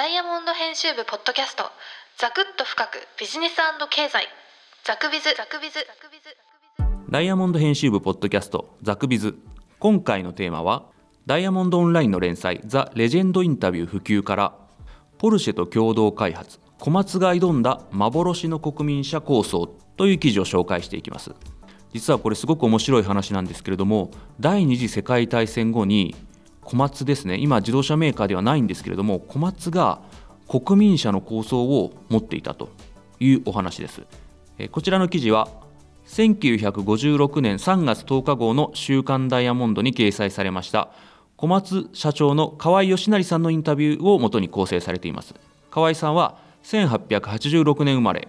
ダイヤモンド編集部ポッドキャストザクッと深くビジネス経済。ザクビズ。ザクビズ。ダイヤモンド編集部ポッドキャストザクビズ。今回のテーマはダイヤモンドオンラインの連載ザ・レジェンドインタビュー普及からポルシェと共同開発小松が挑んだ幻の国民車構想という記事を紹介していきます。実はこれすごく面白い話なんですけれども第二次世界大戦後に小松ですね。今自動車メーカーではないんですけれども小松が国民車の構想を持っていたというお話です。こちらの記事は1956年3月10日号の「週刊ダイヤモンド」に掲載されました小松社長の河合義成さんのインタビューをもとに構成されています。河合さんは1886年生まれ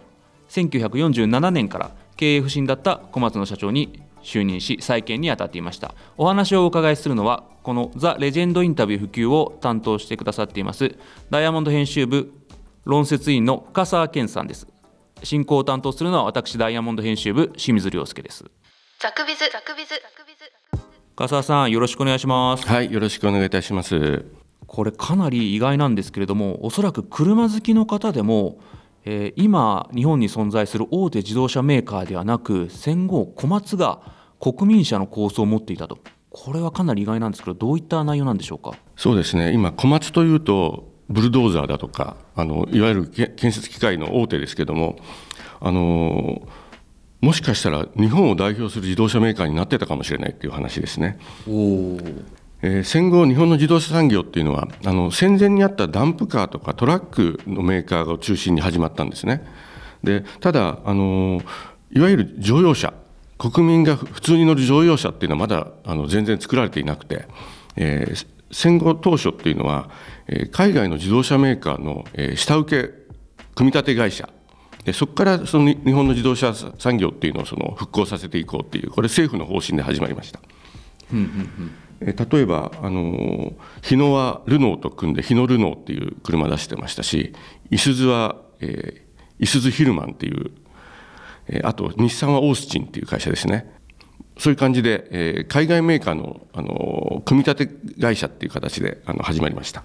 1947年から経営不振だった小松の社長に就任し再建に当たっていました。お話をお伺いするのはこのザ・レジェンドインタビュー普及を担当してくださっていますダイヤモンド編集部論説委員の深澤健さんです。進行を担当するのは私ダイヤモンド編集部清水亮介です。ザクビズ。ザクビズ。ザクビズ深澤さんよろしくお願いします。はいよろしくお願いいたします。これかなり意外なんですけれどもおそらく車好きの方でもえー、今日本に存在する大手自動車メーカーではなく戦後小松が国民車の構想を持っていたと。これはかなり意外なんですけどどういった内容なんでしょうか？そうですね。今小松というとブルドーザーだとかあのいわゆる建設機械の大手ですけどもあのもしかしたら日本を代表する自動車メーカーになってたかもしれないっていう話ですね。えー、戦後、日本の自動車産業っていうのはあの戦前にあったダンプカーとかトラックのメーカーを中心に始まったんですね。でただあのいわゆる乗用車国民が普通に乗る乗用車っていうのはまだあの全然作られていなくて、えー、戦後当初っていうのは、えー、海外の自動車メーカーの、えー、下請け組み立て会社でそこからその日本の自動車産業っていうのをその復興させていこうっていうこれ政府の方針で始まりました。うんうんうん例えばあの日野はルノーと組んで日野ルノーっていう車出してましたしいすゞは、えー、いすゞヒルマンっていう、え、あと日産はオースチンっていう会社ですね。そういう感じで、えー、海外メーカーのあの組み立て会社っていう形であの始まりました。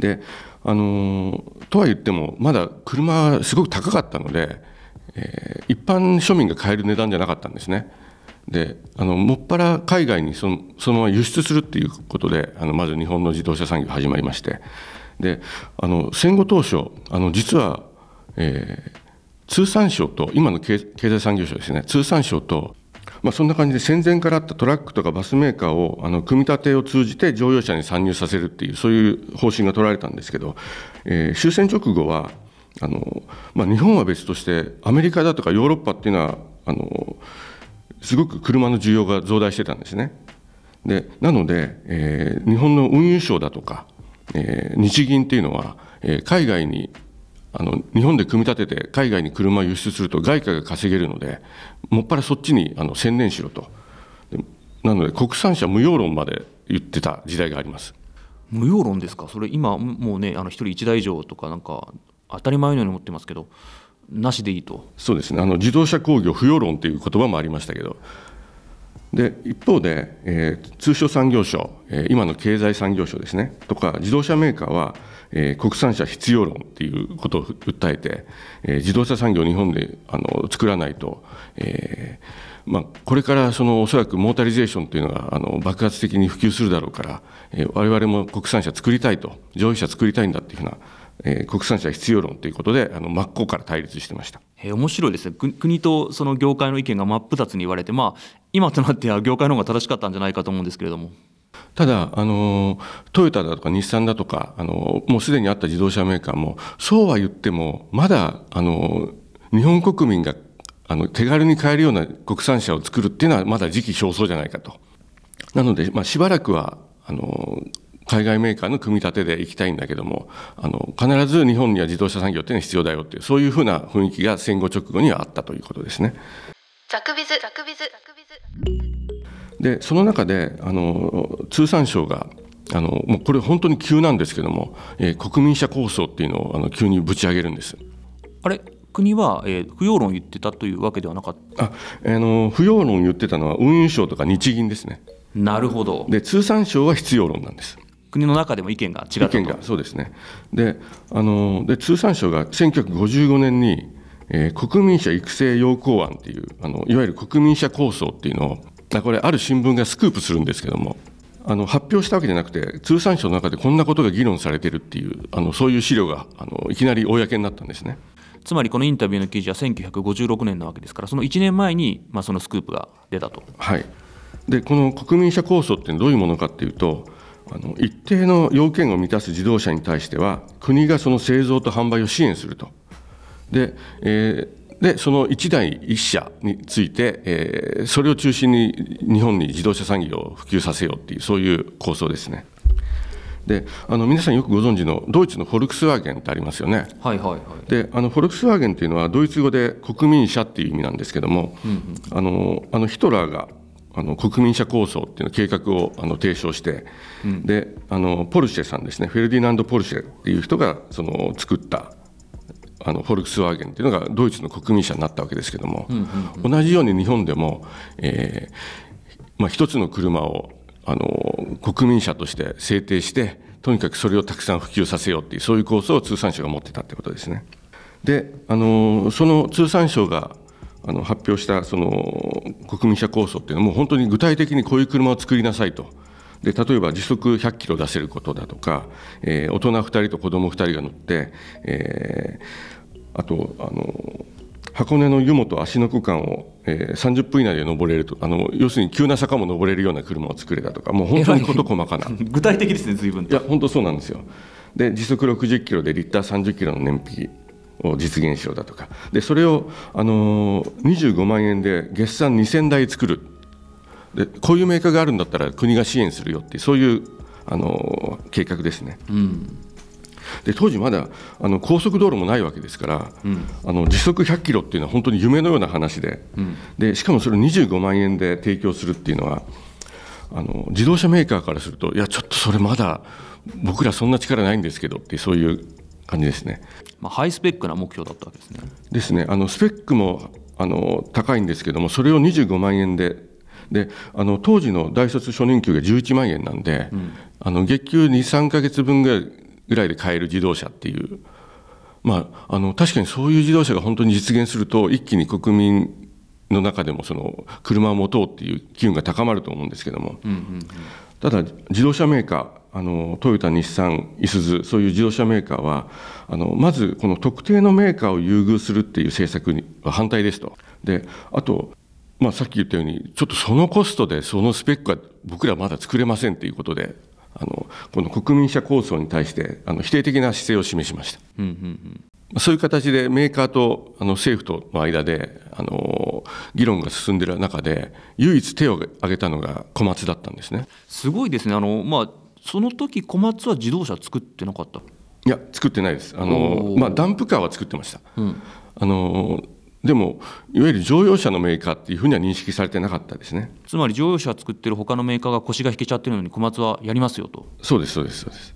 であのとは言ってもまだ車はすごく高かったので、えー、一般庶民が買える値段じゃなかったんですね。であのもっぱら海外にそのそのまま輸出するっていうことであのまず日本の自動車産業始まりまして。であの戦後当初あの実は、えー、通産省と今の経済産業省ですね。通産省とまあ、そんな感じで戦前からあったトラックとかバスメーカーをあの組み立てを通じて乗用車に参入させるっていうそういう方針が取られたんですけど、えー、終戦直後はあの、まあ、日本は別としてアメリカだとかヨーロッパっていうのはあのすごく車の需要が増大してたんですね。でなので、えー、日本の運輸省だとか、えー、日銀っていうのは、えー、海外にあの日本で組み立てて海外に車を輸出すると外貨が稼げるのでもっぱらそっちにあの専念しろと。なので国産車無用論まで言ってた時代があります。無用論ですか？それ今もうねあの1人1台以上とかなんか当たり前のように思ってますけど。なしでいいと。そうですね。あの自動車工業不要論という言葉もありましたけど。で一方で、えー、通商産業省、えー、今の経済産業省ですね。とか自動車メーカーは、えー、国産車必要論っていうことを訴えて、えー、自動車産業を日本であの作らないと、えーまあ、これからそのおそらくモータリゼーションというのがあの爆発的に普及するだろうから、えー、我々も国産車作りたいと乗用車作りたいんだっていうふうなえー、国産車必要論ということであの真っ向から対立してました。えー、面白いですね国とその業界の意見が真っ二つに言われて、まあ、今となっては業界の方が正しかったんじゃないかと思うんですけれども。ただあの、トヨタだとか日産だとかあの、もうすでにあった自動車メーカーも、そうは言っても、まだあの日本国民があの手軽に買えるような国産車を作るっていうのは、まだ時期尚早じゃないかと。なので、まあ、しばらくはあの海外メーカーの組み立てでいきたいんだけどもあの必ず日本には自動車産業っていうのは必要だよっていうそういうふうな雰囲気が戦後直後にはあったということですね。ザクビズザクビズザクビズでその中であの通産省があのもうこれ本当に急なんですけども、えー、国民車構想っていうのをあの急にぶち上げるんです。あれ？国は、えー、不要論言ってたというわけではなかった？あ、あの不要論言ってたのは運輸省とか日銀ですね。なるほどで通産省は必要論なんです。国の中でも意見が違ったと。意見がそうですね。であので通産省が1955年に、えー国民者育成要項案っていうあのいわゆる国民者構想っていうのをあこれある新聞がスクープするんですけどもあの発表したわけじゃなくて通産省の中でこんなことが議論されてるっていうあのそういう資料があのいきなり公になったんですね。つまりこのインタビューの記事は1956年なわけですからその1年前に、まあ、そのスクープが出たと。はい、でこの国民車構想っていうのはどういうものかっていうとあの一定の要件を満たす自動車に対しては国がその製造と販売を支援すると。で,、えーでその1台1社について、えーそれを中心に日本に自動車産業を普及させようっていうそういう構想ですね。であの皆さんよくご存知のドイツのフォルクスワーゲンってありますよね。はいはいはい。であのフォルクスワーゲンっていうのはドイツ語で国民車っていう意味なんですけども、あのあのヒトラーがあの国民車構想っていうの計画をあの提唱して、であのポルシェさんですねフェルディナンド・ポルシェっていう人がその作ったあのフォルクスワーゲンっていうのがドイツの国民車になったわけですけども、同じように日本でも、えーまあ、一つの車をあの国民車として制定してとにかくそれをたくさん普及させようっていうそういう構想を通産省が持ってたってことですね。であのその通産省があの発表したその国民車構想っていうのはもう本当に具体的にこういう車を作りなさいと。で例えば時速100キロ出せることだとか、えー大人2人と子供2人が乗って、えーあとあの箱根の湯本芦ノ湖間を、えー30分以内で登れるとあの要するに急な坂も登れるような車を作れたとかもう本当に事細かな。具体的ですね随分と。いや本当そうなんですよ。で時速60キロでリッター30キロの燃費。を実現しようだとか。でそれを、あのー25万円で月産2000台作る。でこういうメーカーがあるんだったら国が支援するよってそういう、あのー計画ですね。で当時まだあの高速道路もないわけですから、あの時速100キロっていうのは本当に夢のような話で,、でしかもそれを25万円で提供するっていうのはあの自動車メーカーからするといやちょっとそれまだ僕らそんな力ないんですけどってそういう感じですね。まあ、ハイスペックな目標だったわけですね。ですね。あのスペックもあの高いんですけどもそれを25万円で。であの当時の大卒初任給が11万円なんで、あの月給23か月分ぐらいで買える自動車っていう、まあ、あの確かにそういう自動車が本当に実現すると一気に国民の中でもその車を持とうっていう機運が高まると思うんですけども、ただ自動車メーカーあのトヨタ日産いすゞそういう自動車メーカーはあのまずこの特定のメーカーを優遇するっていう政策には反対ですとであと、まあ、さっき言ったようにちょっとそのコストでそのスペックは僕らまだ作れませんということであのこの国民車構想に対してあの否定的な姿勢を示しました。そういう形でメーカーとあの政府との間であの議論が進んでいる中で唯一手を挙げたのが小松だったんですね。すごいですねあの、まあ、その時小松は自動車作ってなかった？いや作ってないです。あのまあ、ダンプカーは作ってました、あのでもいわゆる乗用車のメーカーっていうふうには認識されてなかったですね。つまり乗用車作ってる他のメーカーが腰が引けちゃってるのに小松はやりますよと。そうですそうですそうです。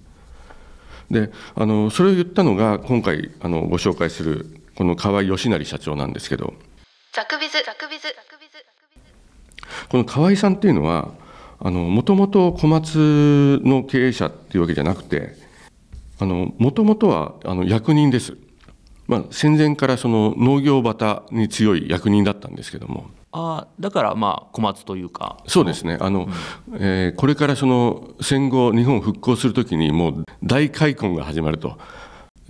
であのそれを言ったのが今回あのご紹介するこの河合義成社長なんですけど。ザクビズザクビズザクビズこの河合さんっていうのはもともと小松の経営者っていうわけじゃなくてもともとはあの役人です、まあ、戦前からその農業旗に強い役人だったんですけども。ああだからまあ小松というか。そうですね。あの、えーこれからその戦後日本復興するときにもう大開墾が始まると、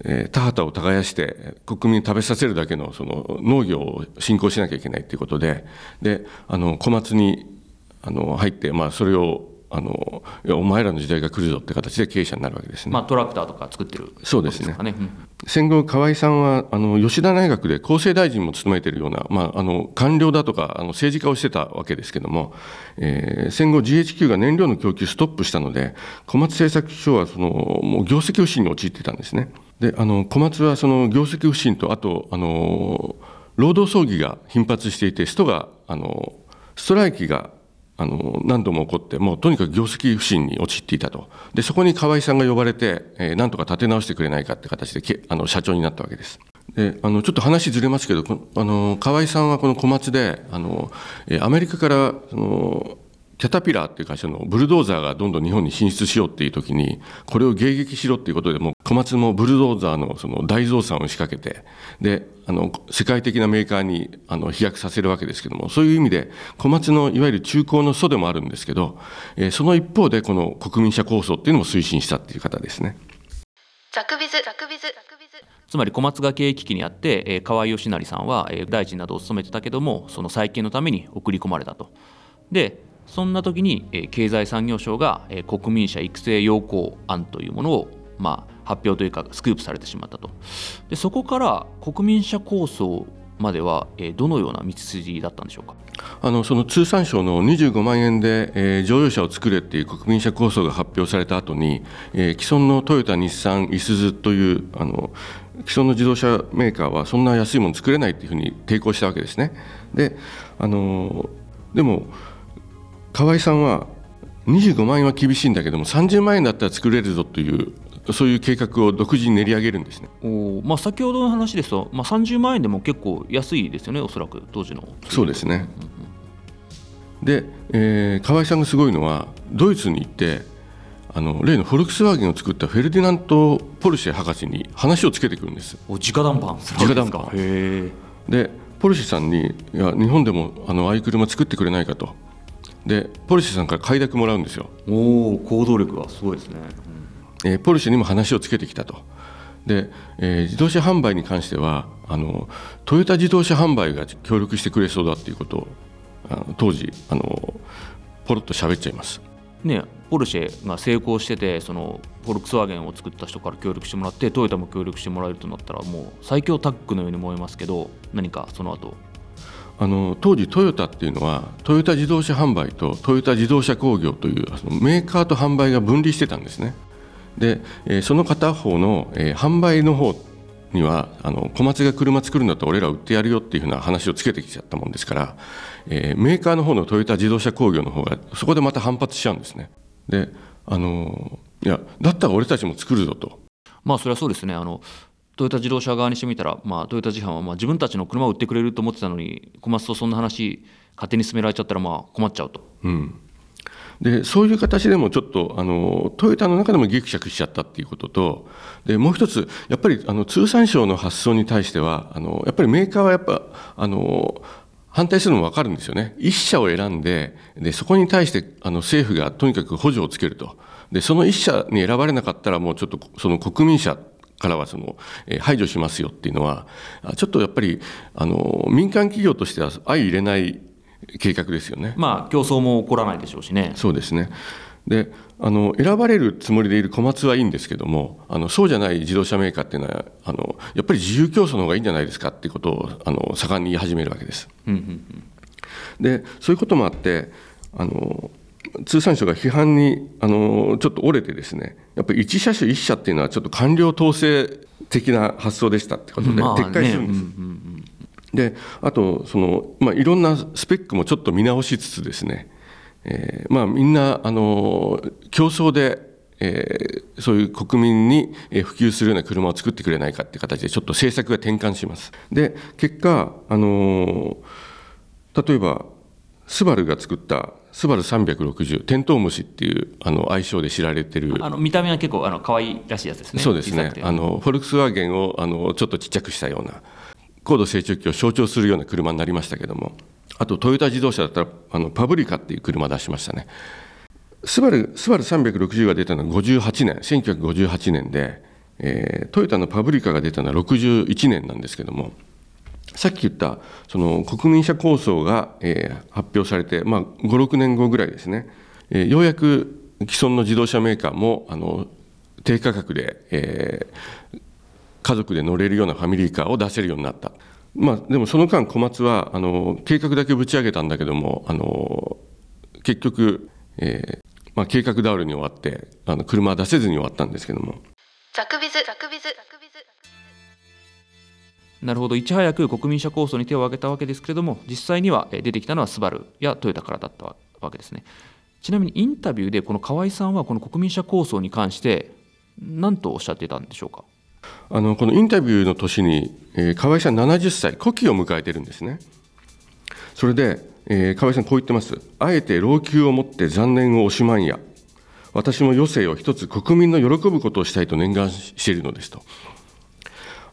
えー田畑を耕して国民に食べさせるだけのその農業を振興しなきゃいけないということで。であの小松にあの入って、まあ、それをあのお前らの時代が来るぞって形で経営者になるわけですね。まあ、トラクターとか作ってるそうですねうん戦後河合さんはあの吉田大学で厚生大臣も務めているような、まあ、あの官僚だとかあの政治家をしてたわけですけども、えー戦後 GHQ が燃料の供給ストップしたので小松製作所はそのもう業績不振に陥ってたんですね。であの小松はその業績不振とあとあの労働争議が頻発していてストがあのストライキがあの何度も起こって、もうとにかく業績不振に陥っていたと、でそこに河合さんが呼ばれて、えーなんとか立て直してくれないかって形でけあの社長になったわけです。であのちょっと話ずれますけど、あの河合さんはこの小松で、あのアメリカからそのキャタピラーっていう会社のブルドーザーがどんどん日本に進出しようっていう時にこれを迎撃しろっていうことでもう小松もブルドーザーのその大増産を仕掛けてであの世界的なメーカーにあの飛躍させるわけですけどもそういう意味で小松のいわゆる中高の祖でもあるんですけど、えー、その一方でこの国民車構想っていうのも推進したっていう方ですね。ザクビズザクビズザクビズつまり小松が経営危機にあって、えー、河合義成さんは、えー、大臣などを務めてたけどもその再建のために送り込まれたと。でそんな時に、経済産業省が、国民車育成要項案というものを、まあ、発表というかスクープされてしまったとでそこから国民車構想までは、どのような道筋だったんでしょうか？あのその通産省の25万円で、乗用車を作れっていう国民車構想が発表された後に、既存のトヨタ、日産、いすゞというあの既存の自動車メーカーはそんな安いもの作れないっていうふうに抵抗したわけですね。であのでも河合さんは25万円は厳しいんだけども30万円だったら作れるぞというそういう計画を独自に練り上げるんですね。お、まあ、先ほどの話ですと、まあ、30万円でも結構安いですよねおそらく当時の。そうですね、で、えー、河合さんがすごいのはドイツに行ってあの例のフォルクスワーゲンを作ったフェルディナント・ポルシェ博士に話をつけてくるんです。お直談判直談判。でポルシェさんにいや日本でもあのああいう車作ってくれないかとでポルシェさんから快諾もらうんですよ。おお行動力がすごいですね、うん、えー、ポルシェにも話をつけてきたと。で、えー、自動車販売に関してはあのトヨタ自動車販売が協力してくれそうだっていうことをあの当時あのポロッと喋っちゃいます。ねポルシェが成功しててそのフォルクスワーゲンを作った人から協力してもらってトヨタも協力してもらえるとなったらもう最強タッグのように思えますけど何かその後あの当時トヨタっていうのはトヨタ自動車販売とトヨタ自動車工業というそのメーカーと販売が分離してたんですね。で、えー、その片方の、えー、販売の方にはあの小松が車作るんだったら俺ら売ってやるよっていうふうな話をつけてきちゃったもんですから、えー、メーカーの方のトヨタ自動車工業の方がそこでまた反発しちゃうんですね。であのいやだったら俺たちも作るぞと。まあそれはそうですね。あのトヨタ自動車側にしてみたら、まあ、トヨタ自販はまあ自分たちの車を売ってくれると思ってたのに小松とそんな話勝手に進められちゃったらまあ困っちゃうと。うんでそういう形でもちょっとあのトヨタの中でもぎくしゃくしちゃったっていうこととでもう一つやっぱりあの通産省の発想に対してはあのやっぱりメーカーはやっぱあの反対するのも分かるんですよね。一社を選んででそこに対してあの政府がとにかく補助をつけるとでその一社に選ばれなかったらもうちょっとその国民社からはその、え排除しますよっていうのはちょっとやっぱりあの民間企業としては相入れない計画ですよね。まあ競争も起こらないでしょうしね。そうですね。であの選ばれるつもりでいる小松はいいんですけどもあのそうじゃない自動車メーカーっていうのはあのやっぱり自由競争の方がいいんじゃないですかっていうことをあの盛んに言い始めるわけです。うんうんうん、でそういうこともあってあの通産省が批判にあのちょっと折れてですねやっぱり一車種一社っていうのはちょっと官僚統制的な発想でしたってことで撤回するんです。まあねうんうんうんであとその、まあ、いろんなスペックもちょっと見直しつつですね、えーまあ、みんなあの競争で、えー、そういう国民に普及するような車を作ってくれないかっていう形でちょっと政策が転換します。で結果あの例えばスバルが作ったスバル360テントウムシっていうあの愛称で知られてる。あの見た目は結構あの可愛らしいやつですね。そうですね。あのフォルクスワーゲンをあのちょっとちっちゃくしたような高度成長期を象徴するような車になりましたけどもあとトヨタ自動車だったらあのパブリカっていう車出しましたね。スバルスバル360が出たのは58年1958年で、えー、トヨタのパブリカが出たのは61年なんですけどもさっき言ったその国民車構想が、えー、発表されて、まあ、56年後ぐらいですね、えー、ようやく既存の自動車メーカーもあの低価格で、えー、家族で乗れるようなファミリーカーを出せるようになった。まあ、でもその間小松はあの計画だけぶち上げたんだけどもあの結局、えーまあ、計画倒れに終わってあの車は出せずに終わったんですけども。ザクビズザクビズザクビズなるほど。いち早く国民車構想に手を挙げたわけですけれども実際には出てきたのはスバルやトヨタからだったわけですね。ちなみにインタビューでこの河合さんはこの国民車構想に関して何とおっしゃっていたんでしょうか？あのこのインタビューの年に、え、河合さん70歳古希を迎えてるんですね。それでえ、河合さんこう言ってます。あえて老朽をもって残念を惜しまんや。私も余生を一つ国民の喜ぶことをしたいと念願しているのですと。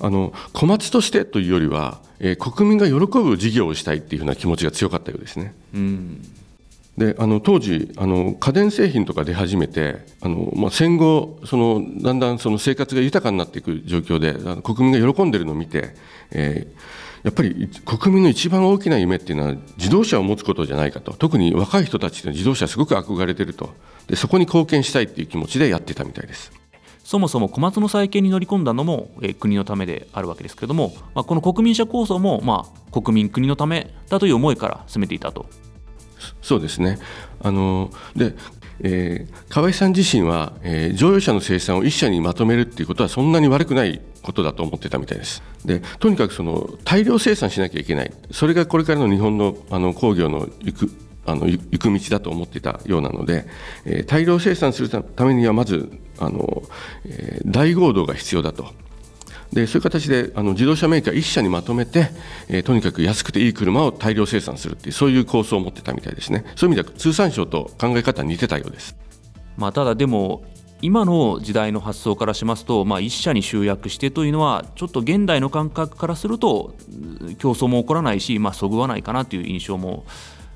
あの小松としてというよりは、えー、国民が喜ぶ事業をしたいっていうふうな気持ちが強かったようですね。うんであの当時あの家電製品とか出始めてあの、まあ、戦後そのだんだんその生活が豊かになっていく状況で国民が喜んでるのを見て、えー、やっぱり国民の一番大きな夢っていうのは自動車を持つことじゃないかと特に若い人たちって自動車すごく憧れてるとでそこに貢献したいっていう気持ちでやってたみたいです。そもそも小松の再建に乗り込んだのも、えー、国のためであるわけですけれども、まあ、この国民車構想も、まあ、国民国のためだという思いから進めていたとそうですね。あのでえー、河合さん自身は、えー、乗用車の生産を一社にまとめるっていうことはそんなに悪くないことだと思ってたみたいです。でとにかくその大量生産しなきゃいけないそれがこれからの日本のあの工業の行くあの行く道だと思っていたようなので、えー、大量生産するためにはまずあの、えー、大合同が必要だと。でそういう形であの自動車メーカー1社にまとめて、えー、とにかく安くていい車を大量生産するっていうそういう構想を持ってたみたいですねそういう意味では通産省と考え方似てたようです。まあ、ただでも今の時代の発想からしますと、まあ、1社に集約してというのはちょっと現代の感覚からすると競争も起こらないし、まあ、そぐわないかなという印象も、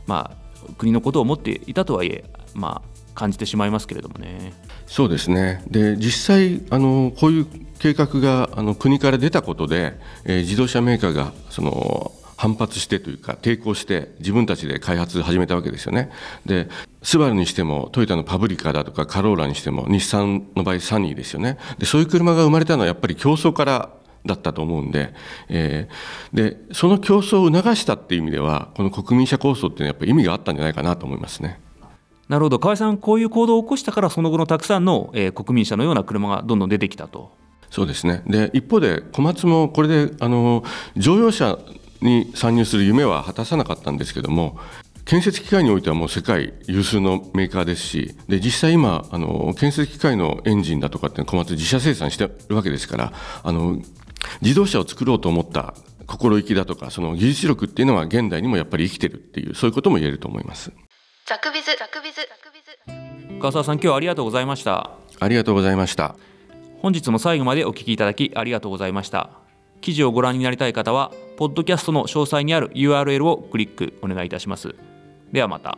まあ、国のことを思っていたとはいえ、まあ、感じてしまいますけれどもね。そうですねで実際あのこういう計画があの国から出たことで、えー、自動車メーカーがその反発してというか抵抗して自分たちで開発始めたわけですよね。でスバルにしてもトヨタのパブリカだとかカローラにしても日産の場合サニーですよね。でそういう車が生まれたのはやっぱり競争からだったと思うんで,、えー、でその競争を促したっていう意味ではこの国民車構想っていうのはやっぱり意味があったんじゃないかなと思いますね。なるほど河合さんこういう行動を起こしたからその後のたくさんの、えー、国民車のような車がどんどん出てきたと。そうですねで一方で小松もこれであの乗用車に参入する夢は果たさなかったんですけども建設機械においてはもう世界有数のメーカーですしで実際今あの建設機械のエンジンだとかって小松自社生産してるわけですからあの自動車を作ろうと思った心意気だとかその技術力っていうのは現代にもやっぱり生きてるっていうそういうことも言えると思います。ザクビズ。ザクビズ。ザクビズ川沢さん今日はありがとうございました。ありがとうございました。本日も最後までお聞きいただきありがとうございました。記事をご覧になりたい方はポッドキャストの詳細にある URL をクリックお願いいたします。ではまた